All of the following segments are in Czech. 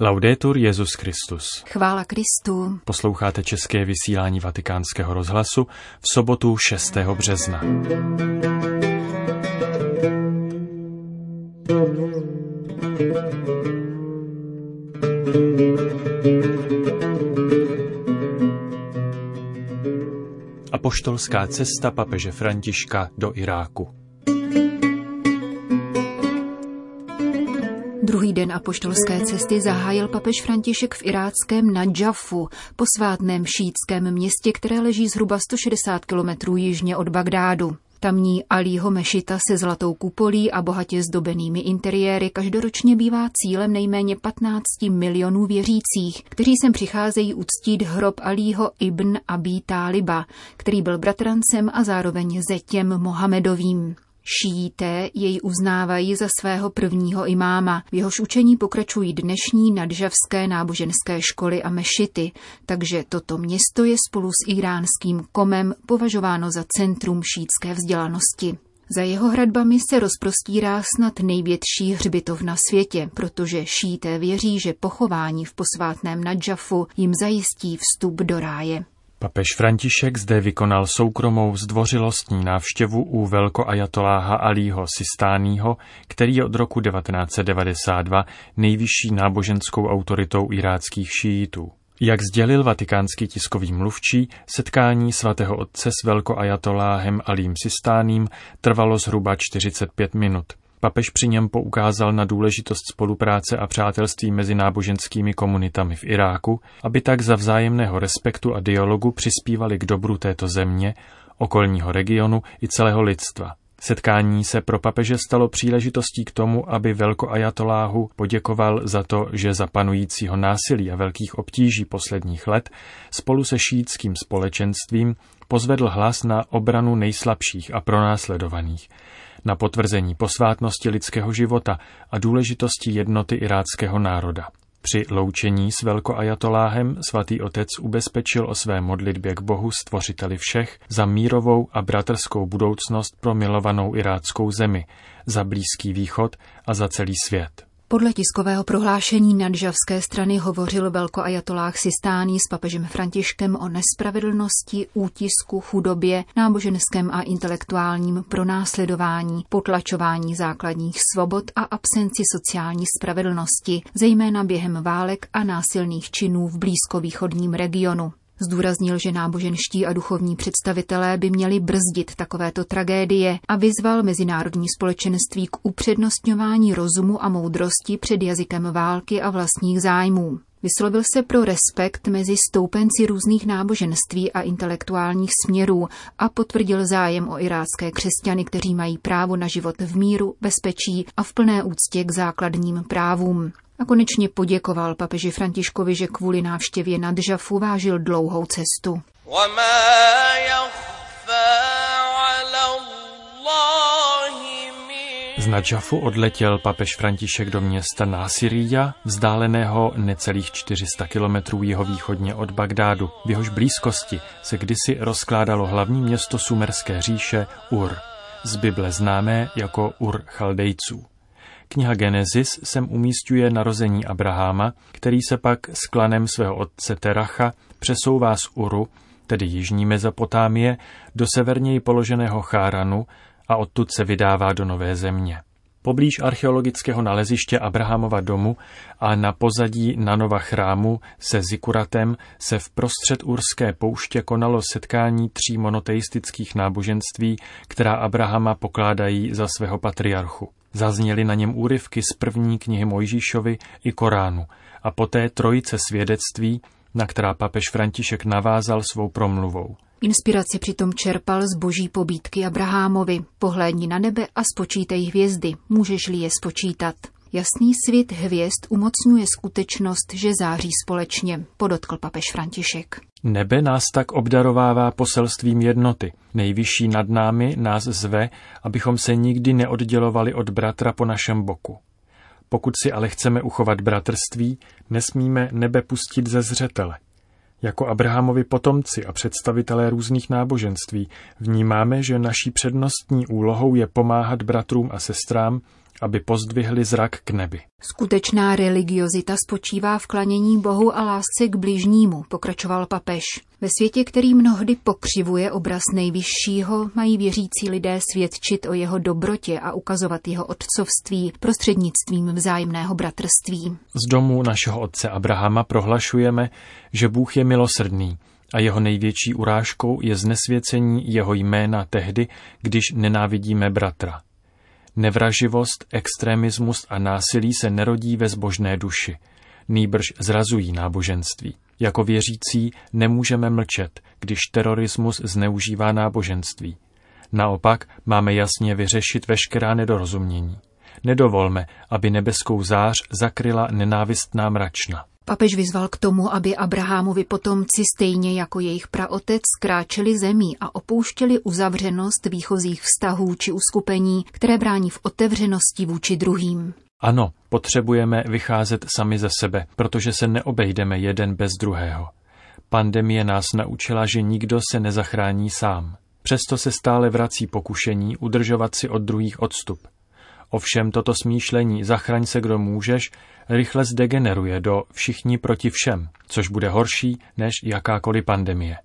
Laudetur Jezus Christus. Chvála Kristu. Posloucháte české vysílání Vatikánského rozhlasu v sobotu 6. března. Apoštolská cesta papeže Františka do Iráku. Druhý den apoštolské cesty zahájil papež František v iráckém Nadžafu, posvátném šítském městě, které leží zhruba 160 kilometrů jižně od Bagdádu. Tamní Alího mešita se zlatou kupolí a bohatě zdobenými interiéry každoročně bývá cílem nejméně 15 milionů věřících, kteří sem přicházejí uctít hrob Alího ibn Abi Táliba, který byl bratrancem a zároveň zetěm Mohamedovým. Šíité jej uznávají za svého prvního imáma, v jehož učení pokračují dnešní nadžavské náboženské školy a mešity, takže toto město je spolu s iránským komem považováno za centrum šítské vzdělanosti. Za jeho hradbami se rozprostírá snad největší hřbitov na světě, protože šíté věří, že pochování v posvátném Nadžafu jim zajistí vstup do ráje. Papež František zde vykonal soukromou zdvořilostní návštěvu u velkoajatoláha Alího Sistáního, který je od roku 1992 nejvyšší náboženskou autoritou iráckých šíitů. Jak sdělil vatikánský tiskový mluvčí, setkání svatého otce s velkoajatoláhem Alím Sistáním trvalo zhruba 45 minut. Papež při něm poukázal na důležitost spolupráce a přátelství mezi náboženskými komunitami v Iráku, aby tak za vzájemného respektu a dialogu přispívali k dobru této země, okolního regionu i celého lidstva. Setkání se pro papeže stalo příležitostí k tomu, aby velkoajatoláhu poděkoval za to, že za panujícího násilí a velkých obtíží posledních let spolu se šítským společenstvím pozvedl hlas na obranu nejslabších a pronásledovaných, na potvrzení posvátnosti lidského života a důležitosti jednoty iráckého národa. Při loučení s velkoajatoláhem svatý otec ubezpečil o své modlitbě k Bohu stvořiteli všech za mírovou a bratrskou budoucnost pro milovanou iráckou zemi, za Blízký východ a za celý svět. Podle tiskového prohlášení nadžavské strany hovořil velkoajatolách Sistání s papežem Františkem o nespravedlnosti, útisku, chudobě, náboženském a intelektuálním pronásledování, potlačování základních svobod a absenci sociální spravedlnosti, zejména během válek a násilných činů v blízkovýchodním regionu. Zdůraznil, že náboženští a duchovní představitelé by měli brzdit takovéto tragédie a vyzval mezinárodní společenství k upřednostňování rozumu a moudrosti před jazykem války a vlastních zájmů. Vyslovil se pro respekt mezi stoupenci různých náboženství a intelektuálních směrů a potvrdil zájem o irácké křesťany, kteří mají právo na život v míru, bezpečí a v plné úctě k základním právům. A konečně poděkoval papeži Františkovi, že kvůli návštěvě na Džafu vážil dlouhou cestu. Z Nadžafu odletěl papež František do města Násirija, vzdáleného necelých 400 kilometrů jihovýchodně od Bagdádu. V jehož blízkosti se kdysi rozkládalo hlavní město sumerské říše Ur, z Bible známé jako Ur Chaldejců. Kniha Genesis sem umístuje narození Abraháma, který se pak s klanem svého otce Teracha přesouvá z Uru, tedy jižní Mezopotámie, do severněji položeného Cháranu a odtud se vydává do Nové země. Poblíž archeologického naleziště Abrahamova domu a na pozadí Nanova chrámu se Zikuratem se v prostřed Urské pouště konalo setkání tří monoteistických náboženství, která Abrahama pokládají za svého patriarchu. Zazněly na něm úryvky z první knihy Mojžíšovi i Koránu a poté trojice svědectví, na která papež František navázal svou promluvou. Inspiraci přitom čerpal z boží pobídky Abrahámovi. Pohlédni na nebe a spočítej hvězdy, můžeš-li je spočítat. Jasný svět hvězd umocňuje skutečnost, že září společně, podotkl papež František. Nebe nás tak obdarovává poselstvím jednoty. Nejvyšší nad námi nás zve, abychom se nikdy neoddělovali od bratra po našem boku. Pokud si ale chceme uchovat bratrství, nesmíme nebe pustit ze zřetele. Jako Abrahamovi potomci a představitelé různých náboženství vnímáme, že naší přednostní úlohou je pomáhat bratrům a sestrám aby pozdvihli zrak k nebi. Skutečná religiozita spočívá v klanění Bohu a lásce k bližnímu, pokračoval papež. Ve světě, který mnohdy pokřivuje obraz nejvyššího, mají věřící lidé svědčit o jeho dobrotě a ukazovat jeho otcovství prostřednictvím vzájemného bratrství. Z domu našeho otce Abrahama prohlašujeme, že Bůh je milosrdný a jeho největší urážkou je znesvěcení jeho jména tehdy, když nenávidíme bratra. Nevraživost, extremismus a násilí se nerodí ve zbožné duši, nýbrž zrazují náboženství. Jako věřící nemůžeme mlčet, když terorismus zneužívá náboženství. Naopak máme jasně vyřešit veškerá nedorozumění. Nedovolme, aby nebeskou zář zakryla nenávistná mračna. Papež vyzval k tomu, aby Abrahamovi potomci stejně jako jejich praotec kráčeli zemí a opouštěli uzavřenost výchozích vztahů či uskupení, které brání v otevřenosti vůči druhým. Ano, potřebujeme vycházet sami ze sebe, protože se neobejdeme jeden bez druhého. Pandemie nás naučila, že nikdo se nezachrání sám. Přesto se stále vrací pokušení udržovat si od druhých odstup. Ovšem toto smýšlení zachraň se kdo můžeš rychle zdegeneruje do všichni proti všem, což bude horší než jakákoliv pandemie.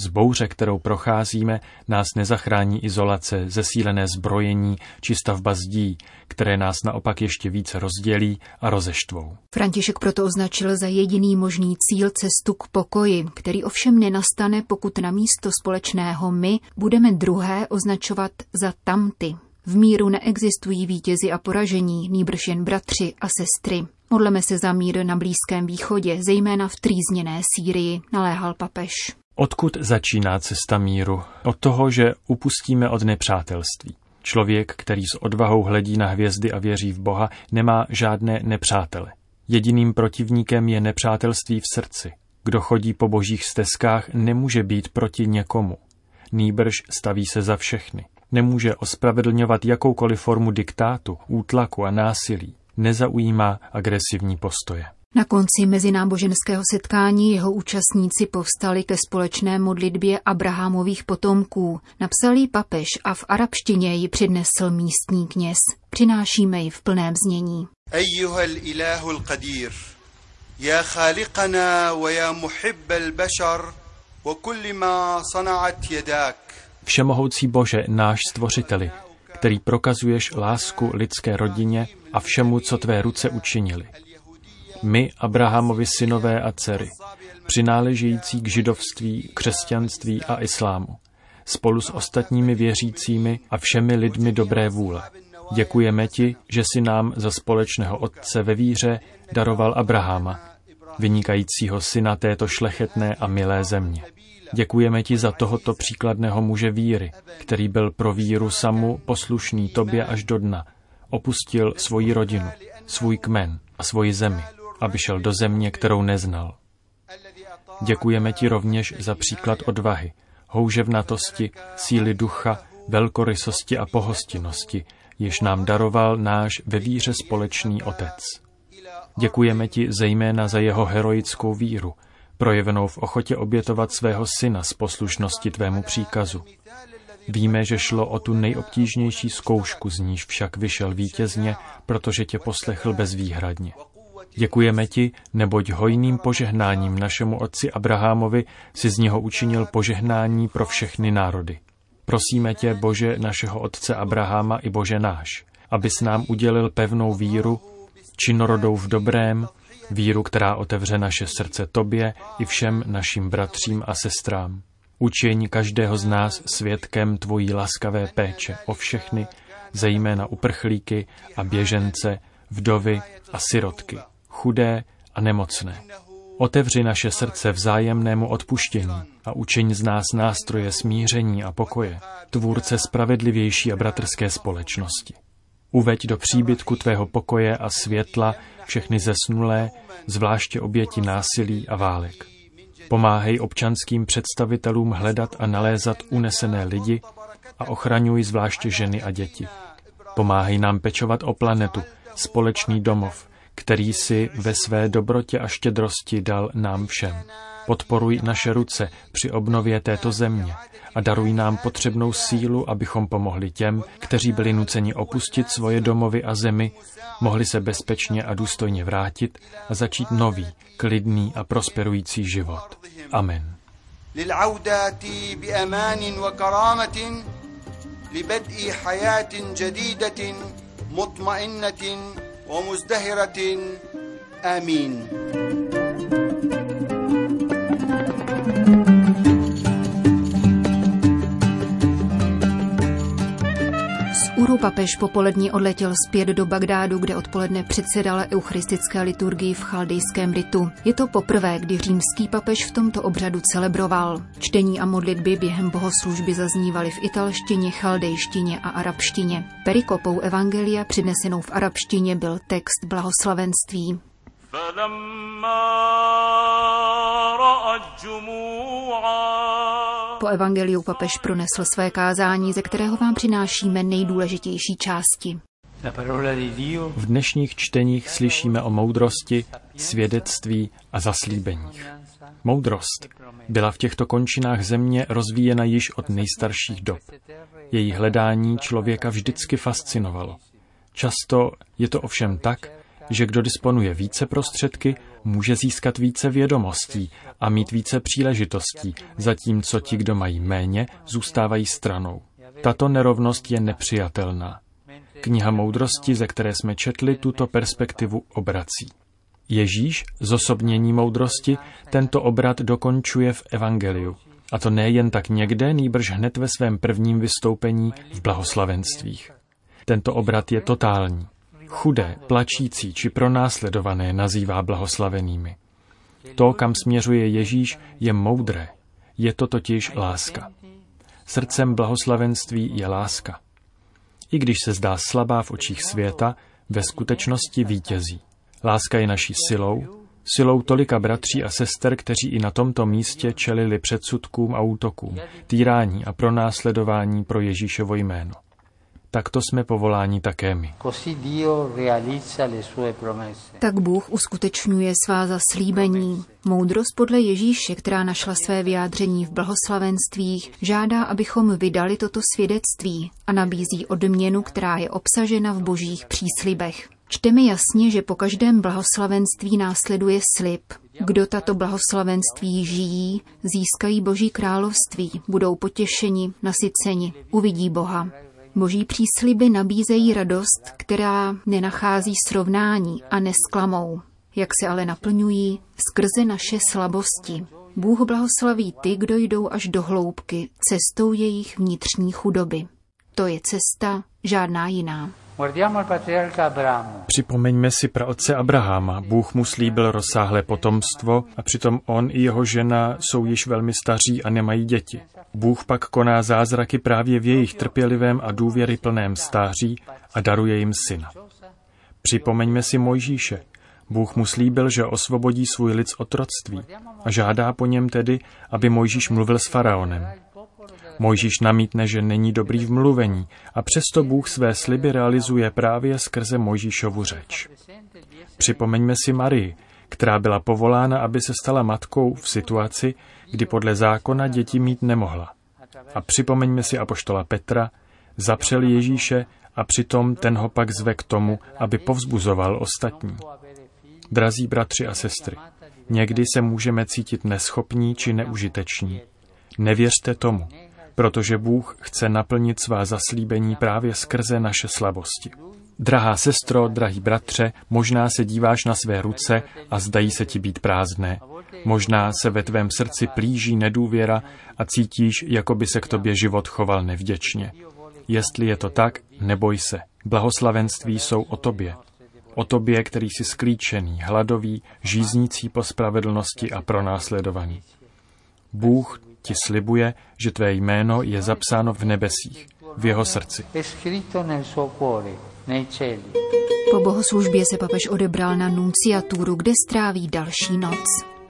Z bouře, kterou procházíme, nás nezachrání izolace, zesílené zbrojení či stavba zdí, které nás naopak ještě více rozdělí a rozeštvou. František proto označil za jediný možný cíl cestu k pokoji, který ovšem nenastane, pokud na místo společného my budeme druhé označovat za tamty, v míru neexistují vítězi a poražení, nýbrž jen bratři a sestry. Modleme se za mír na Blízkém východě, zejména v trýzněné Sýrii, naléhal papež. Odkud začíná cesta míru? Od toho, že upustíme od nepřátelství. Člověk, který s odvahou hledí na hvězdy a věří v Boha, nemá žádné nepřátele. Jediným protivníkem je nepřátelství v srdci. Kdo chodí po božích stezkách, nemůže být proti někomu. Nýbrž staví se za všechny nemůže ospravedlňovat jakoukoliv formu diktátu, útlaku a násilí, nezaujímá agresivní postoje. Na konci mezináboženského setkání jeho účastníci povstali ke společné modlitbě Abrahamových potomků. Napsal jí papež a v arabštině ji přednesl místní kněz. Přinášíme ji v plném znění. يا خالقنا ويا محب البشر وكل ما صنعت يداك Všemohoucí Bože, náš stvořiteli, který prokazuješ lásku lidské rodině a všemu, co tvé ruce učinili. My, Abrahamovi synové a dcery, přináležející k židovství, křesťanství a islámu, spolu s ostatními věřícími a všemi lidmi dobré vůle. Děkujeme ti, že si nám za společného otce ve víře daroval Abrahama, vynikajícího syna této šlechetné a milé země. Děkujeme ti za tohoto příkladného muže víry, který byl pro víru samu poslušný tobě až do dna. Opustil svoji rodinu, svůj kmen a svoji zemi, aby šel do země, kterou neznal. Děkujeme ti rovněž za příklad odvahy, houževnatosti, síly ducha, velkorysosti a pohostinnosti, jež nám daroval náš ve víře společný Otec. Děkujeme ti zejména za jeho heroickou víru, projevenou v ochotě obětovat svého syna z poslušnosti tvému příkazu. Víme, že šlo o tu nejobtížnější zkoušku, z níž však vyšel vítězně, protože tě poslechl bezvýhradně. Děkujeme ti, neboť hojným požehnáním našemu otci Abrahamovi si z něho učinil požehnání pro všechny národy. Prosíme tě, Bože našeho otce Abrahama i Bože náš, abys nám udělil pevnou víru, činorodou v dobrém, Víru, která otevře naše srdce tobě i všem našim bratřím a sestrám. Učení každého z nás svědkem tvojí laskavé péče o všechny, zejména uprchlíky a běžence, vdovy a sirotky, chudé a nemocné. Otevři naše srdce vzájemnému odpuštění a učení z nás nástroje smíření a pokoje, tvůrce spravedlivější a bratrské společnosti. Uveď do příbytku tvého pokoje a světla všechny zesnulé, zvláště oběti násilí a válek. Pomáhej občanským představitelům hledat a nalézat unesené lidi a ochraňuj zvláště ženy a děti. Pomáhej nám pečovat o planetu, společný domov, který si ve své dobrotě a štědrosti dal nám všem. Podporuj naše ruce při obnově této země a daruj nám potřebnou sílu, abychom pomohli těm, kteří byli nuceni opustit svoje domovy a zemi, mohli se bezpečně a důstojně vrátit a začít nový, klidný a prosperující život. Amen. لبدء حياة جديدة مطمئنة ومزدهرة. آمين. Papež popolední odletěl zpět do Bagdádu, kde odpoledne předsedal eucharistické liturgii v chaldejském ritu. Je to poprvé, kdy římský papež v tomto obřadu celebroval. Čtení a modlitby během bohoslužby zaznívaly v italštině, chaldejštině a arabštině. Perikopou evangelia přednesenou v arabštině byl text blahoslavenství. Po evangeliu papež pronesl své kázání, ze kterého vám přinášíme nejdůležitější části. V dnešních čteních slyšíme o moudrosti, svědectví a zaslíbeních. Moudrost byla v těchto končinách země rozvíjena již od nejstarších dob. Její hledání člověka vždycky fascinovalo. Často je to ovšem tak, že kdo disponuje více prostředky, může získat více vědomostí a mít více příležitostí, zatímco ti, kdo mají méně, zůstávají stranou. Tato nerovnost je nepřijatelná. Kniha moudrosti, ze které jsme četli, tuto perspektivu obrací. Ježíš, zosobnění moudrosti, tento obrat dokončuje v Evangeliu. A to nejen tak někde, nýbrž hned ve svém prvním vystoupení v blahoslavenstvích. Tento obrat je totální. Chudé, plačící či pronásledované nazývá blahoslavenými. To, kam směřuje Ježíš, je moudré. Je to totiž láska. Srdcem blahoslavenství je láska. I když se zdá slabá v očích světa, ve skutečnosti vítězí. Láska je naší silou, silou tolika bratří a sester, kteří i na tomto místě čelili předsudkům a útokům, týrání a pronásledování pro Ježíšovo jméno. Takto jsme povoláni také my. Tak Bůh uskutečňuje svá zaslíbení. Moudrost podle Ježíše, která našla své vyjádření v blahoslavenstvích, žádá, abychom vydali toto svědectví a nabízí odměnu, která je obsažena v božích příslibech. Čteme jasně, že po každém blahoslavenství následuje slib. Kdo tato blahoslavenství žijí, získají Boží království, budou potěšeni, nasyceni, uvidí Boha. Boží přísliby nabízejí radost, která nenachází srovnání a nesklamou. Jak se ale naplňují skrze naše slabosti. Bůh blahoslaví ty, kdo jdou až do hloubky, cestou jejich vnitřní chudoby. To je cesta, žádná jiná. Připomeňme si praotce Abrahama. Bůh mu slíbil rozsáhlé potomstvo a přitom on i jeho žena jsou již velmi staří a nemají děti. Bůh pak koná zázraky právě v jejich trpělivém a důvěry plném stáří a daruje jim syna. Připomeňme si Mojžíše. Bůh mu slíbil, že osvobodí svůj lid z otroctví a žádá po něm tedy, aby Mojžíš mluvil s faraonem. Mojžíš namítne, že není dobrý v mluvení a přesto Bůh své sliby realizuje právě skrze Mojžíšovu řeč. Připomeňme si Marii, která byla povolána, aby se stala matkou v situaci, kdy podle zákona děti mít nemohla. A připomeňme si apoštola Petra, zapřel Ježíše a přitom ten ho pak zve k tomu, aby povzbuzoval ostatní. Drazí bratři a sestry, někdy se můžeme cítit neschopní či neužiteční. Nevěřte tomu, protože Bůh chce naplnit svá zaslíbení právě skrze naše slabosti. Drahá sestro, drahý bratře, možná se díváš na své ruce a zdají se ti být prázdné. Možná se ve tvém srdci plíží nedůvěra a cítíš, jako by se k tobě život choval nevděčně. Jestli je to tak, neboj se. Blahoslavenství jsou o tobě. O tobě, který jsi sklíčený, hladový, žíznící po spravedlnosti a pronásledovaný. Bůh ti slibuje, že tvé jméno je zapsáno v nebesích, v jeho srdci. Po bohoslužbě se papež odebral na nunciaturu, kde stráví další noc.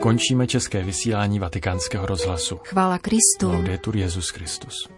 Končíme české vysílání vatikánského rozhlasu. Chvála Kristu. Laudetur Jezus Christus.